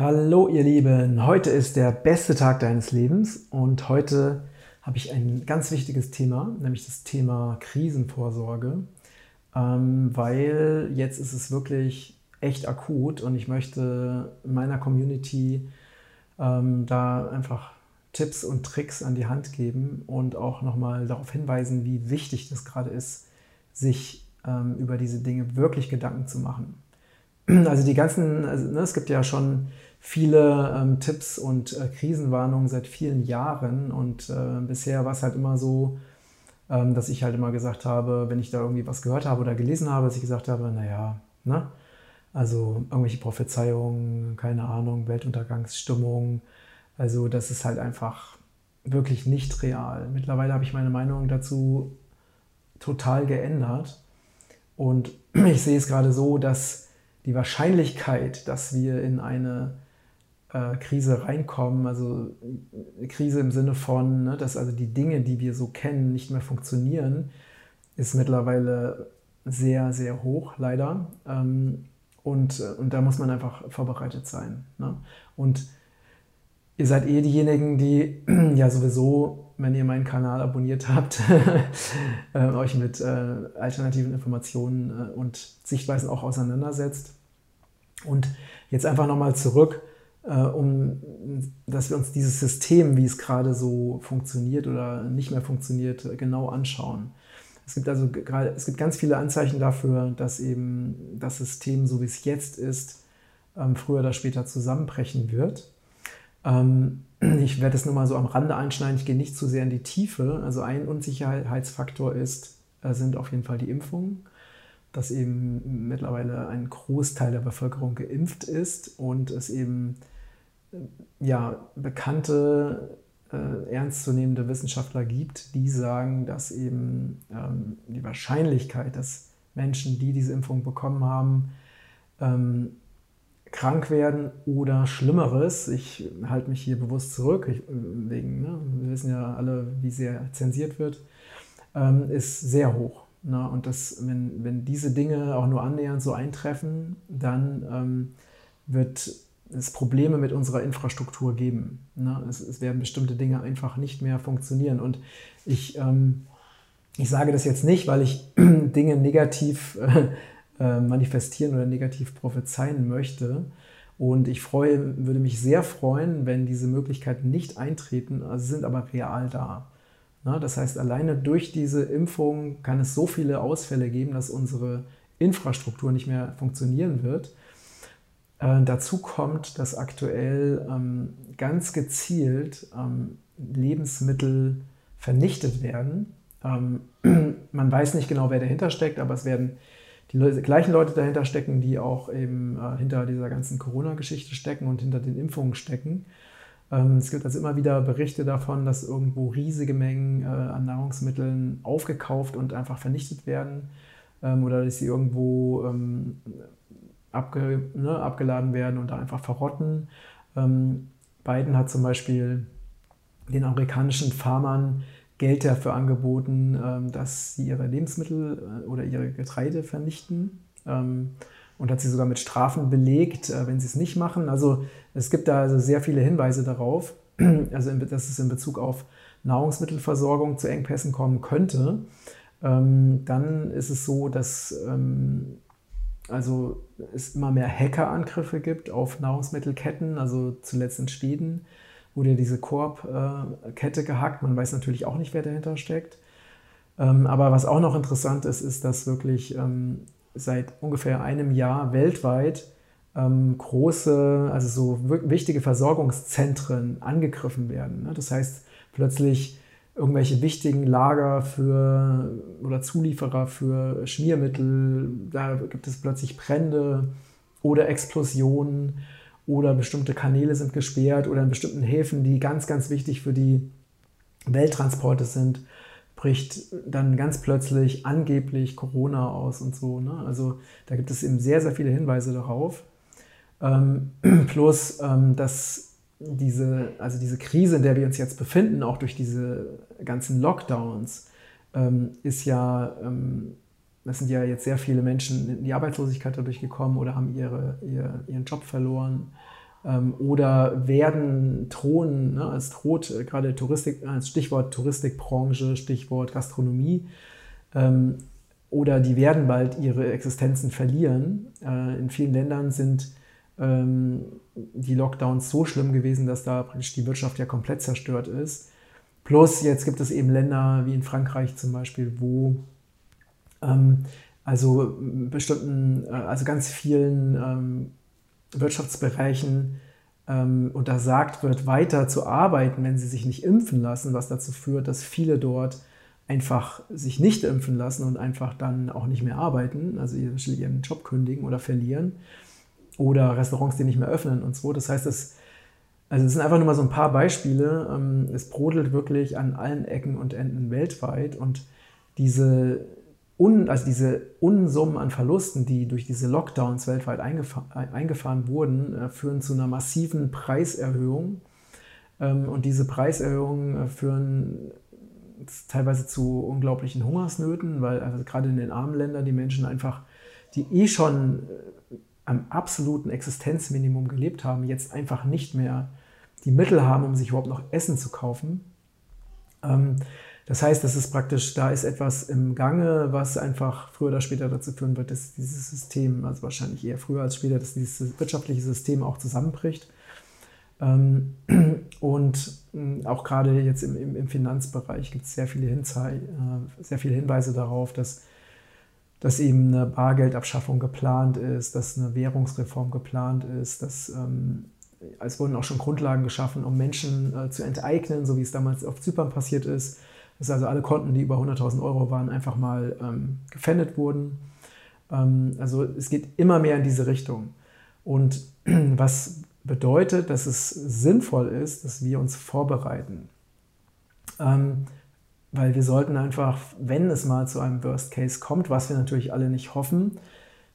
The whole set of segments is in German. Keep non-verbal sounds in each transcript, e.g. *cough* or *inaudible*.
Hallo ihr Lieben, heute ist der beste Tag deines Lebens und heute habe ich ein ganz wichtiges Thema, nämlich das Thema Krisenvorsorge, ähm, weil jetzt ist es wirklich echt akut und ich möchte meiner Community ähm, da einfach Tipps und Tricks an die Hand geben und auch nochmal darauf hinweisen, wie wichtig das gerade ist, sich ähm, über diese Dinge wirklich Gedanken zu machen. Also die ganzen, also, ne, es gibt ja schon viele ähm, Tipps und äh, Krisenwarnungen seit vielen Jahren und äh, bisher war es halt immer so, ähm, dass ich halt immer gesagt habe, wenn ich da irgendwie was gehört habe oder gelesen habe, dass ich gesagt habe, naja, ne? also irgendwelche Prophezeiungen, keine Ahnung, Weltuntergangsstimmung, also das ist halt einfach wirklich nicht real. Mittlerweile habe ich meine Meinung dazu total geändert und *clears throat* ich sehe es gerade so, dass die Wahrscheinlichkeit, dass wir in eine äh, Krise reinkommen, also Krise im Sinne von, ne, dass also die Dinge, die wir so kennen, nicht mehr funktionieren, ist mittlerweile sehr, sehr hoch, leider. Ähm, und, und da muss man einfach vorbereitet sein. Ne? Und ihr seid eh diejenigen, die *clears throat* ja sowieso, wenn ihr meinen Kanal abonniert habt, *laughs* äh, euch mit äh, alternativen Informationen äh, und Sichtweisen auch auseinandersetzt. Und jetzt einfach nochmal zurück äh, um dass wir uns dieses System, wie es gerade so funktioniert oder nicht mehr funktioniert, genau anschauen. Es gibt also gerade, es gibt ganz viele Anzeichen dafür, dass eben das System, so wie es jetzt ist, ähm, früher oder später zusammenbrechen wird. Ähm, *clears throat* ich werde es nur mal so am Rande einschneiden, ich gehe nicht zu sehr in die Tiefe. Also ein Unsicherheitsfaktor ist, äh, sind auf jeden Fall die Impfungen dass eben mittlerweile ein Großteil der Bevölkerung geimpft ist und es eben äh, ja, bekannte, äh, ernstzunehmende Wissenschaftler gibt, die sagen, dass eben ähm, die Wahrscheinlichkeit, dass Menschen, die diese Impfung bekommen haben, ähm, krank werden oder Schlimmeres. Ich halte mich hier bewusst zurück, ich, wegen, ne, wir wissen ja alle, wie sehr zensiert wird, ähm, ist sehr hoch. Na, und das, wenn, wenn diese Dinge auch nur annähernd so eintreffen, dann ähm, wird es Probleme mit unserer Infrastruktur geben. Na, es, es, werden bestimmte Dinge einfach nicht mehr funktionieren. Und ich, ähm, ich sage das jetzt nicht, weil ich *clears throat* Dinge negativ äh, äh, manifestieren oder negativ prophezeien möchte. Und ich freue, würde mich sehr freuen, wenn diese Möglichkeiten nicht eintreten, also sind aber real da. Das heißt, alleine durch diese Impfung kann es so viele Ausfälle geben, dass unsere Infrastruktur nicht mehr funktionieren wird. Äh, dazu kommt, dass aktuell ähm, ganz gezielt ähm, Lebensmittel vernichtet werden. Ähm, *clears throat* man weiß nicht genau, wer dahinter steckt, aber es werden die Le gleichen Leute dahinter stecken, die auch eben äh, hinter dieser ganzen Corona-Geschichte stecken und hinter den Impfungen stecken. Ähm, es gibt also immer wieder Berichte davon, dass irgendwo riesige Mengen äh, an Nahrungsmitteln aufgekauft und einfach vernichtet werden ähm, oder dass sie irgendwo ähm, abge, ne, abgeladen werden und da einfach verrotten. Biden hat zum Beispiel den amerikanischen Farmern Geld dafür angeboten, dass sie ihre Lebensmittel äh, oder ihre Getreide vernichten und hat sie sogar mit Strafen belegt, äh, wenn sie es nicht machen. Also es gibt da also sehr viele Hinweise darauf, *clears throat* also dass es in Bezug auf Nahrungsmittelversorgung zu Engpässen kommen könnte. Ähm, dann ist es so, dass ähm, also es immer mehr Hackerangriffe gibt auf Nahrungsmittelketten. Also zuletzt in Schweden wurde diese Koop-Kette gehackt. Man weiß natürlich auch nicht, wer dahinter steckt. Ähm, aber was auch noch interessant ist, ist, dass wirklich seit ungefähr einem Jahr weltweit ähm, große, also so wichtige Versorgungszentren angegriffen werden. Ne? Das heißt, plötzlich irgendwelche wichtigen Lager für oder Zulieferer für Schmiermittel, da gibt es plötzlich Brände oder Explosionen oder bestimmte Kanäle sind gesperrt oder in bestimmten Häfen, die ganz, ganz wichtig für die Welttransporte sind, bricht dann ganz plötzlich angeblich Corona aus und so. Ne? Also da gibt es eben sehr, sehr viele Hinweise darauf. Ähm, *clears throat* plus, ähm, dass diese, also diese Krise, in der wir uns jetzt befinden, auch durch diese ganzen Lockdowns, ähm, ist ja, ähm, es sind ja jetzt sehr viele Menschen in die Arbeitslosigkeit dadurch gekommen oder haben ihre, ihr, ihren Job verloren ähm, oder werden drohen, ne, es droht äh, gerade Touristik, als Stichwort Touristikbranche, Stichwort Gastronomie, ähm, oder die werden bald ihre Existenzen verlieren. Äh, in vielen Ländern sind ähm, die Lockdowns so schlimm gewesen, dass da praktisch die Wirtschaft ja komplett zerstört ist. Plus jetzt gibt es eben Länder wie in Frankreich zum Beispiel, wo ähm, also bestimmten, äh, also ganz vielen ähm, Wirtschaftsbereichen ähm, untersagt wird, weiter zu arbeiten, wenn sie sich nicht impfen lassen, was dazu führt, dass viele dort einfach sich nicht impfen lassen und einfach dann auch nicht mehr arbeiten, also ihren Job kündigen oder verlieren oder Restaurants, die nicht mehr öffnen und so. Das heißt, es, also sind einfach nur mal so ein paar Beispiele. Ähm, es brodelt wirklich an allen Ecken und Enden weltweit und diese, Un, also diese Unsummen an Verlusten, die durch diese Lockdowns weltweit eingefahren, eingefahren wurden, äh, führen zu einer massiven Preiserhöhung. Ähm, und diese Preiserhöhungen äh, führen teilweise zu unglaublichen Hungersnöten, weil also gerade in den armen Ländern die Menschen einfach, die eh schon äh, am absoluten Existenzminimum gelebt haben, jetzt einfach nicht mehr die Mittel haben, um sich überhaupt noch Essen zu kaufen. Das heißt, das ist praktisch, da ist etwas im Gange, was einfach früher oder später dazu führen wird, dass dieses System, also wahrscheinlich eher früher als später, dass dieses wirtschaftliche System auch zusammenbricht. Ähm, *clears throat* und hm, auch gerade jetzt im, Finanzbereich gibt es sehr viele, äh, sehr viele Hinweise darauf, dass, dass eben eine Bargeldabschaffung geplant ist, dass eine Währungsreform geplant ist, dass ähm, es wurden auch schon Grundlagen geschaffen, um Menschen äh, zu enteignen, so wie es damals auf Zypern passiert ist. Dass also alle Konten, die über 100.000 Euro waren, einfach mal ähm, gefändet wurden. Ähm, also es geht immer mehr in diese Richtung. Und *clears throat* was bedeutet, dass es sinnvoll ist, dass wir uns vorbereiten. Ähm, weil wir sollten einfach, wenn es mal zu einem Worst Case kommt, was wir natürlich alle nicht hoffen,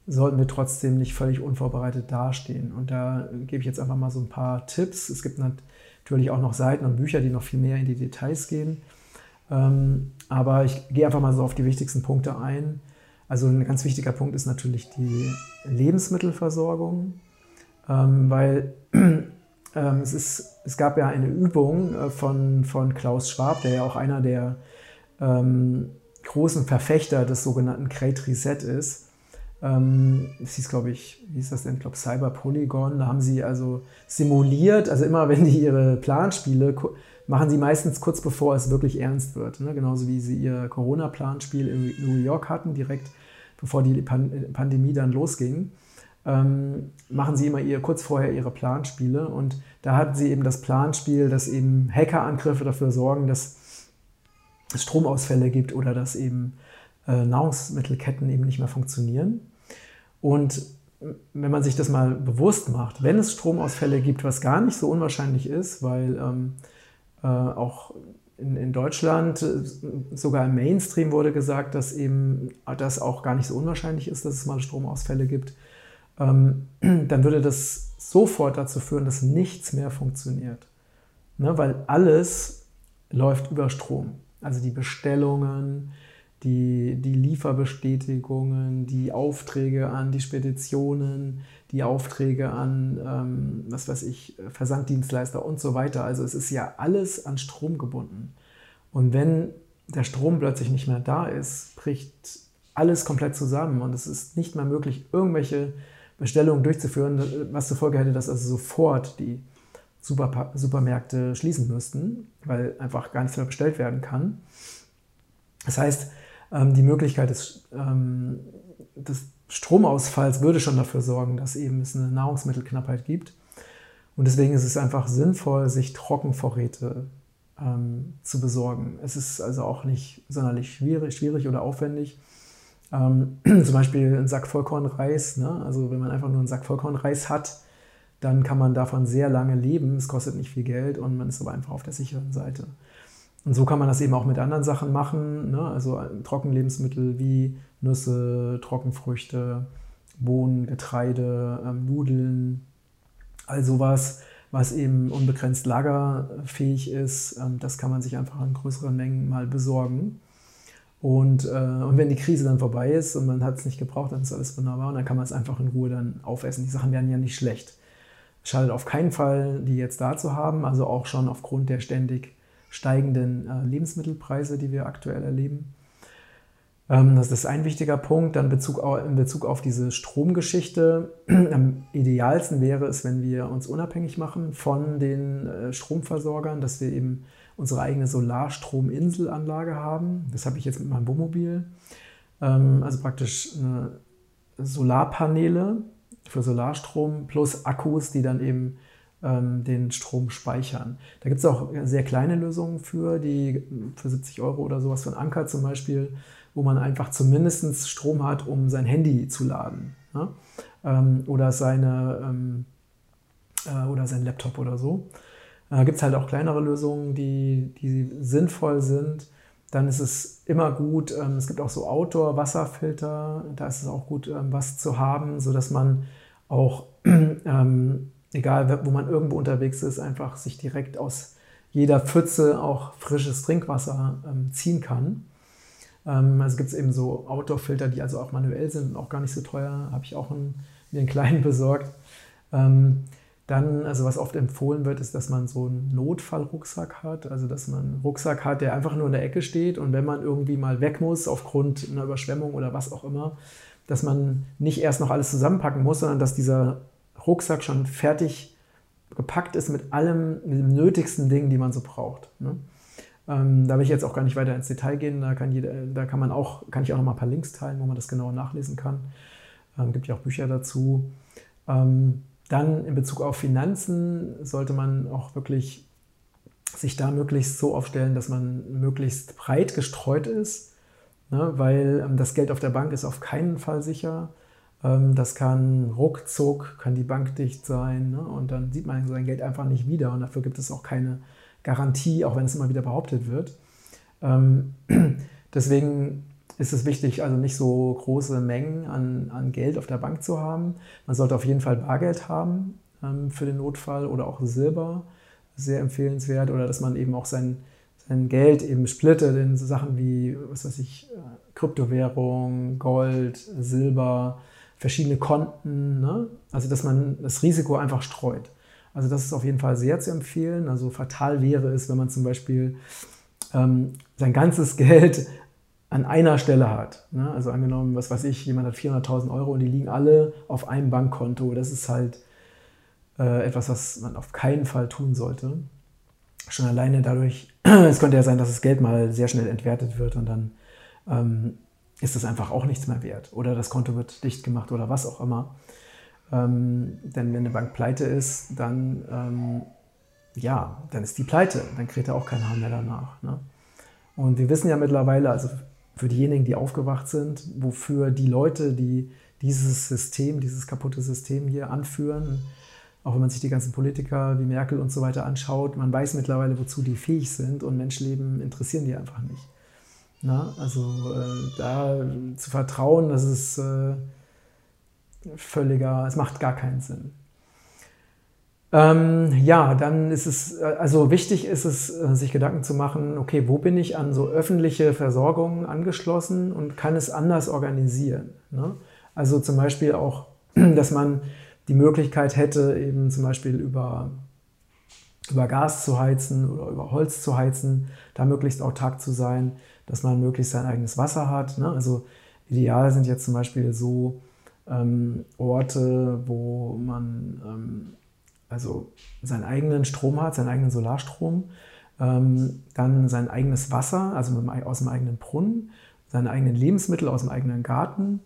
sollten wir trotzdem nicht völlig unvorbereitet dastehen. Und da gebe ich jetzt einfach mal so ein paar Tipps. Es gibt natürlich auch noch Seiten und Bücher, die noch viel mehr in die Details gehen. Ähm, aber ich gehe einfach mal so auf die wichtigsten Punkte ein. Also ein ganz wichtiger Punkt ist natürlich die Lebensmittelversorgung. Ähm, weil *clears throat* ähm, es, ist, es gab ja eine Übung äh, von, von Klaus Schwab, der ja auch einer der großen Verfechter des sogenannten Great Reset ist. Ähm, es hieß, glaube ich, wie hieß das denn? Ich glaube, Cyber Polygon. Da haben sie also simuliert, also immer *laughs* wenn die ihre Planspiele machen sie meistens kurz bevor es wirklich ernst wird. Ne? Genauso wie sie ihr Corona-Planspiel in New York hatten, direkt bevor die Pandemie dann losging ähm, machen sie immer ihr, kurz vorher ihre Planspiele. Und da hatten sie eben das Planspiel, dass eben Hackerangriffe dafür sorgen, dass es Stromausfälle gibt oder dass eben äh, Nahrungsmittelketten eben nicht mehr funktionieren. Und wenn man sich das mal bewusst macht, wenn es Stromausfälle gibt, was gar nicht so unwahrscheinlich ist, weil ähm, äh, auch in, in, Deutschland, äh, sogar im Mainstream wurde gesagt, dass eben das auch gar nicht so unwahrscheinlich ist, dass es mal Stromausfälle gibt, ähm, *clears throat* dann würde das sofort dazu führen, dass nichts mehr funktioniert. Ne? Weil alles läuft über Strom. Also die Bestellungen, die, die Lieferbestätigungen, die Aufträge an die Speditionen, die Aufträge an, ähm, was weiß ich, Versanddienstleister und so weiter. Also es ist ja alles an Strom gebunden. Und wenn der Strom plötzlich nicht mehr da ist, bricht alles komplett zusammen und es ist nicht mehr möglich, irgendwelche Bestellungen durchzuführen, was zur Folge hätte, dass also sofort die Super Supermärkte schließen müssten, weil einfach gar nichts mehr bestellt werden kann. Das heißt, die Möglichkeit des, ähm, des Stromausfalls würde schon dafür sorgen, dass eben es eine Nahrungsmittelknappheit gibt. Und deswegen ist es einfach sinnvoll, sich Trockenvorräte ähm, zu besorgen. Es ist also auch nicht sonderlich schwierig, schwierig oder aufwendig. Ähm, *clears throat* zum Beispiel ein Sack Vollkornreis. Ne? Also wenn man einfach nur einen Sack Vollkornreis hat, dann kann man davon sehr lange leben. Es kostet nicht viel Geld und man ist aber einfach auf der sicheren Seite. Und so kann man das eben auch mit anderen Sachen machen. Ne? Also Trockenlebensmittel wie Nüsse, Trockenfrüchte, Bohnen, Getreide, ähm, Nudeln, all sowas, was eben unbegrenzt lagerfähig ist. Ähm, das kann man sich einfach in größeren Mengen mal besorgen. Und, äh, und wenn die Krise dann vorbei ist und man hat es nicht gebraucht, dann ist alles wunderbar und dann kann man es einfach in Ruhe dann aufessen. Die Sachen werden ja nicht schlecht. schadet auf keinen Fall, die jetzt da zu haben, also auch schon aufgrund der ständig steigenden äh, Lebensmittelpreise, die wir aktuell erleben. Ähm, das ist ein wichtiger Punkt. Dann in Bezug auf diese Stromgeschichte. *clears throat* Am idealsten wäre es, wenn wir uns unabhängig machen von den äh, Stromversorgern, dass wir eben unsere eigene Solarstrominselanlage haben. Das habe ich jetzt mit meinem Wohnmobil. Ähm, also praktisch Solarpaneele für Solarstrom plus Akkus, die dann eben den Strom speichern. Da gibt es auch sehr kleine Lösungen für, die für 70 Euro oder sowas von Anker zum Beispiel, wo man einfach zumindest Strom hat, um sein Handy zu laden. Ne? Ähm, oder, seine, ähm, äh, oder sein Laptop oder so. Da gibt es halt auch kleinere Lösungen, die, die sinnvoll sind. Dann ist es immer gut, ähm, es gibt auch so Outdoor-Wasserfilter, da ist es auch gut, ähm, was zu haben, sodass man auch, *clears throat* ähm, egal wo man irgendwo unterwegs ist, einfach sich direkt aus jeder Pfütze auch frisches Trinkwasser ähm, ziehen kann. Ähm, also gibt es eben so Outdoor-Filter, die also auch manuell sind und auch gar nicht so teuer. Habe ich auch einen, mir einen kleinen *laughs* besorgt. Ähm, dann, also was oft empfohlen wird, ist, dass man so einen Notfallrucksack hat. Also dass man einen Rucksack hat, der einfach nur in der Ecke steht und wenn man irgendwie mal weg muss aufgrund einer Überschwemmung oder was auch immer, dass man nicht erst noch alles zusammenpacken muss, sondern dass dieser Rucksack schon fertig gepackt ist mit allem, mit den nötigsten Dingen, die man so braucht. Ne? Ähm, da will ich jetzt auch gar nicht weiter ins Detail gehen. Da kann, jeder, da kann man auch, kann ich auch noch mal ein paar Links teilen, wo man das genauer nachlesen kann. Ähm, gibt ja auch Bücher dazu. Ähm, dann in Bezug auf Finanzen sollte man auch wirklich sich da möglichst so aufstellen, dass man möglichst breit gestreut ist, ne? weil ähm, das Geld auf der Bank ist auf keinen Fall sicher. Ähm, das kann ruckzuck, kann die Bank dicht sein ne? und dann sieht man sein Geld einfach nicht wieder und dafür gibt es auch keine Garantie, auch wenn es immer wieder behauptet wird. Ähm, *clears throat* deswegen ist es wichtig, also nicht so große Mengen an, an Geld auf der Bank zu haben. Man sollte auf jeden Fall Bargeld haben ähm, für den Notfall oder auch Silber, sehr empfehlenswert, oder dass man eben auch sein, sein Geld eben splittet in so Sachen wie, was weiß ich, äh, Kryptowährung, Gold, Silber, verschiedene Konten. Ne? Also dass man das Risiko einfach streut. Also das ist auf jeden Fall sehr zu empfehlen. Also fatal wäre es, wenn man zum Beispiel ähm, sein ganzes *laughs* Geld an einer Stelle hat. Ne? Also angenommen, was weiß ich, jemand hat 400.000 Euro und die liegen alle auf einem Bankkonto. Das ist halt äh, etwas, was man auf keinen Fall tun sollte. Schon alleine dadurch, *clears throat* es könnte ja sein, dass das Geld mal sehr schnell entwertet wird und dann ähm, ist es einfach auch nichts mehr wert. Oder das Konto wird dicht gemacht oder was auch immer. Ähm, denn wenn eine Bank pleite ist, dann, ähm, ja, dann ist die pleite. Dann kriegt er auch kein Haar mehr danach. Ne? Und wir wissen ja mittlerweile, also für diejenigen, die aufgewacht sind, wofür die Leute, die dieses System, dieses kaputte System hier anführen, auch wenn man sich die ganzen Politiker wie Merkel und so weiter anschaut, man weiß mittlerweile, wozu die fähig sind und Menschenleben interessieren die einfach nicht. Na, also äh, da zu vertrauen, das ist äh, völliger, es macht gar keinen Sinn. Ähm, ja, dann ist es, also wichtig ist es, äh, sich Gedanken zu machen, okay, wo bin ich an so öffentliche Versorgung angeschlossen und kann es anders organisieren? Ne? Also zum Beispiel auch, *clears throat* dass man die Möglichkeit hätte, eben zum Beispiel über, über Gas zu heizen oder über Holz zu heizen, da möglichst autark zu sein, dass man möglichst sein eigenes Wasser hat. Ne? Also ideal sind jetzt zum Beispiel so ähm, Orte, wo man ähm, also seinen eigenen Strom hat, seinen eigenen Solarstrom, ähm, dann sein eigenes Wasser, also aus dem eigenen Brunnen, seine eigenen Lebensmittel aus dem eigenen Garten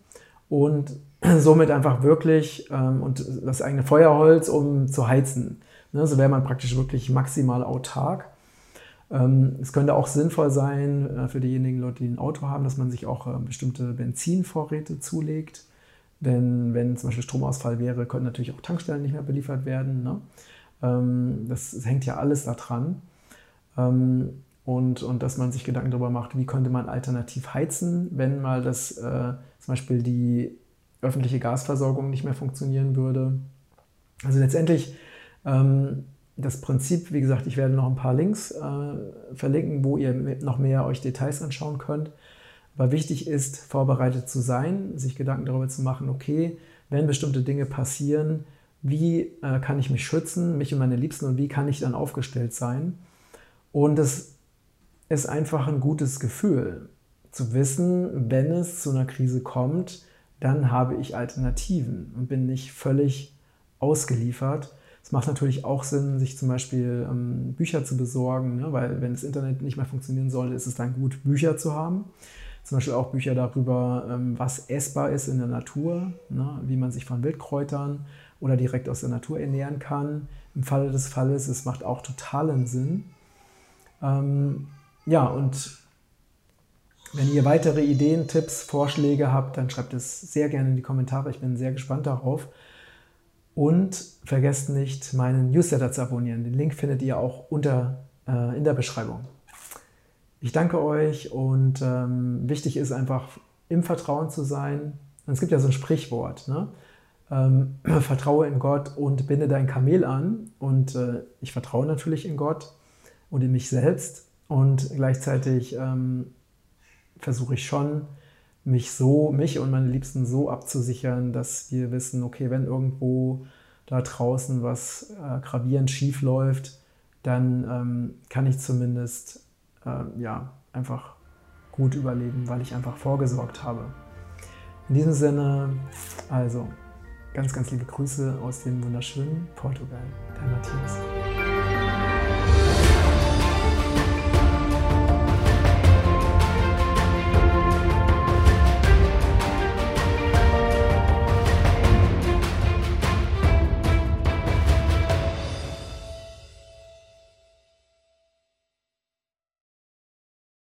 und *clears throat* somit einfach wirklich ähm, und das eigene Feuerholz, um zu heizen. Ne, so wäre man praktisch wirklich maximal autark. Ähm, es könnte auch sinnvoll sein äh, für diejenigen Leute, die ein Auto haben, dass man sich auch äh, bestimmte Benzinvorräte zulegt denn wenn zum Beispiel Stromausfall wäre, könnten natürlich auch Tankstellen nicht mehr beliefert werden. Ne? Ähm, das, hängt ja alles daran. Ähm, und, und dass man sich Gedanken darüber macht, wie könnte man alternativ heizen, wenn mal das äh, zum Beispiel die öffentliche Gasversorgung nicht mehr funktionieren würde. Also letztendlich ähm, das Prinzip, wie gesagt, ich werde noch ein paar Links äh, verlinken, wo ihr noch mehr euch Details anschauen könnt. Aber wichtig ist, vorbereitet zu sein, sich Gedanken darüber zu machen, okay, wenn bestimmte Dinge passieren, wie äh, kann ich mich schützen, mich und meine Liebsten und wie kann ich dann aufgestellt sein. Und es ist einfach ein gutes Gefühl zu wissen, wenn es zu einer Krise kommt, dann habe ich Alternativen und bin nicht völlig ausgeliefert. Es macht natürlich auch Sinn, sich zum Beispiel ähm, Bücher zu besorgen, ne? weil wenn das Internet nicht mehr funktionieren sollte, ist es dann gut, Bücher zu haben. Zum Beispiel auch Bücher darüber, ähm, was essbar ist in der Natur, ne? wie man sich von Wildkräutern oder direkt aus der Natur ernähren kann. Im Falle des Falles, es macht auch totalen Sinn. Ähm, ja, und wenn ihr weitere Ideen, Tipps, Vorschläge habt, dann schreibt es sehr gerne in die Kommentare. Ich bin sehr gespannt darauf. Und vergesst nicht, meinen Newsletter zu abonnieren. Den Link findet ihr auch unter, äh, in der Beschreibung. Ich danke euch und ähm, wichtig ist einfach, im Vertrauen zu sein. Und es gibt ja so ein Sprichwort, ne? ähm, *clears throat* vertraue in Gott und binde dein Kamel an. Und äh, ich vertraue natürlich in Gott und in mich selbst. Und gleichzeitig ähm, versuche ich schon, mich so, mich und meine Liebsten so abzusichern, dass wir wissen, okay, wenn irgendwo da draußen was äh, gravierend schief läuft, dann ähm, kann ich zumindest äh, ja, einfach gut überleben, weil ich einfach vorgesorgt habe. In diesem Sinne, also ganz, ganz liebe Grüße aus dem wunderschönen Portugal, der Matthias.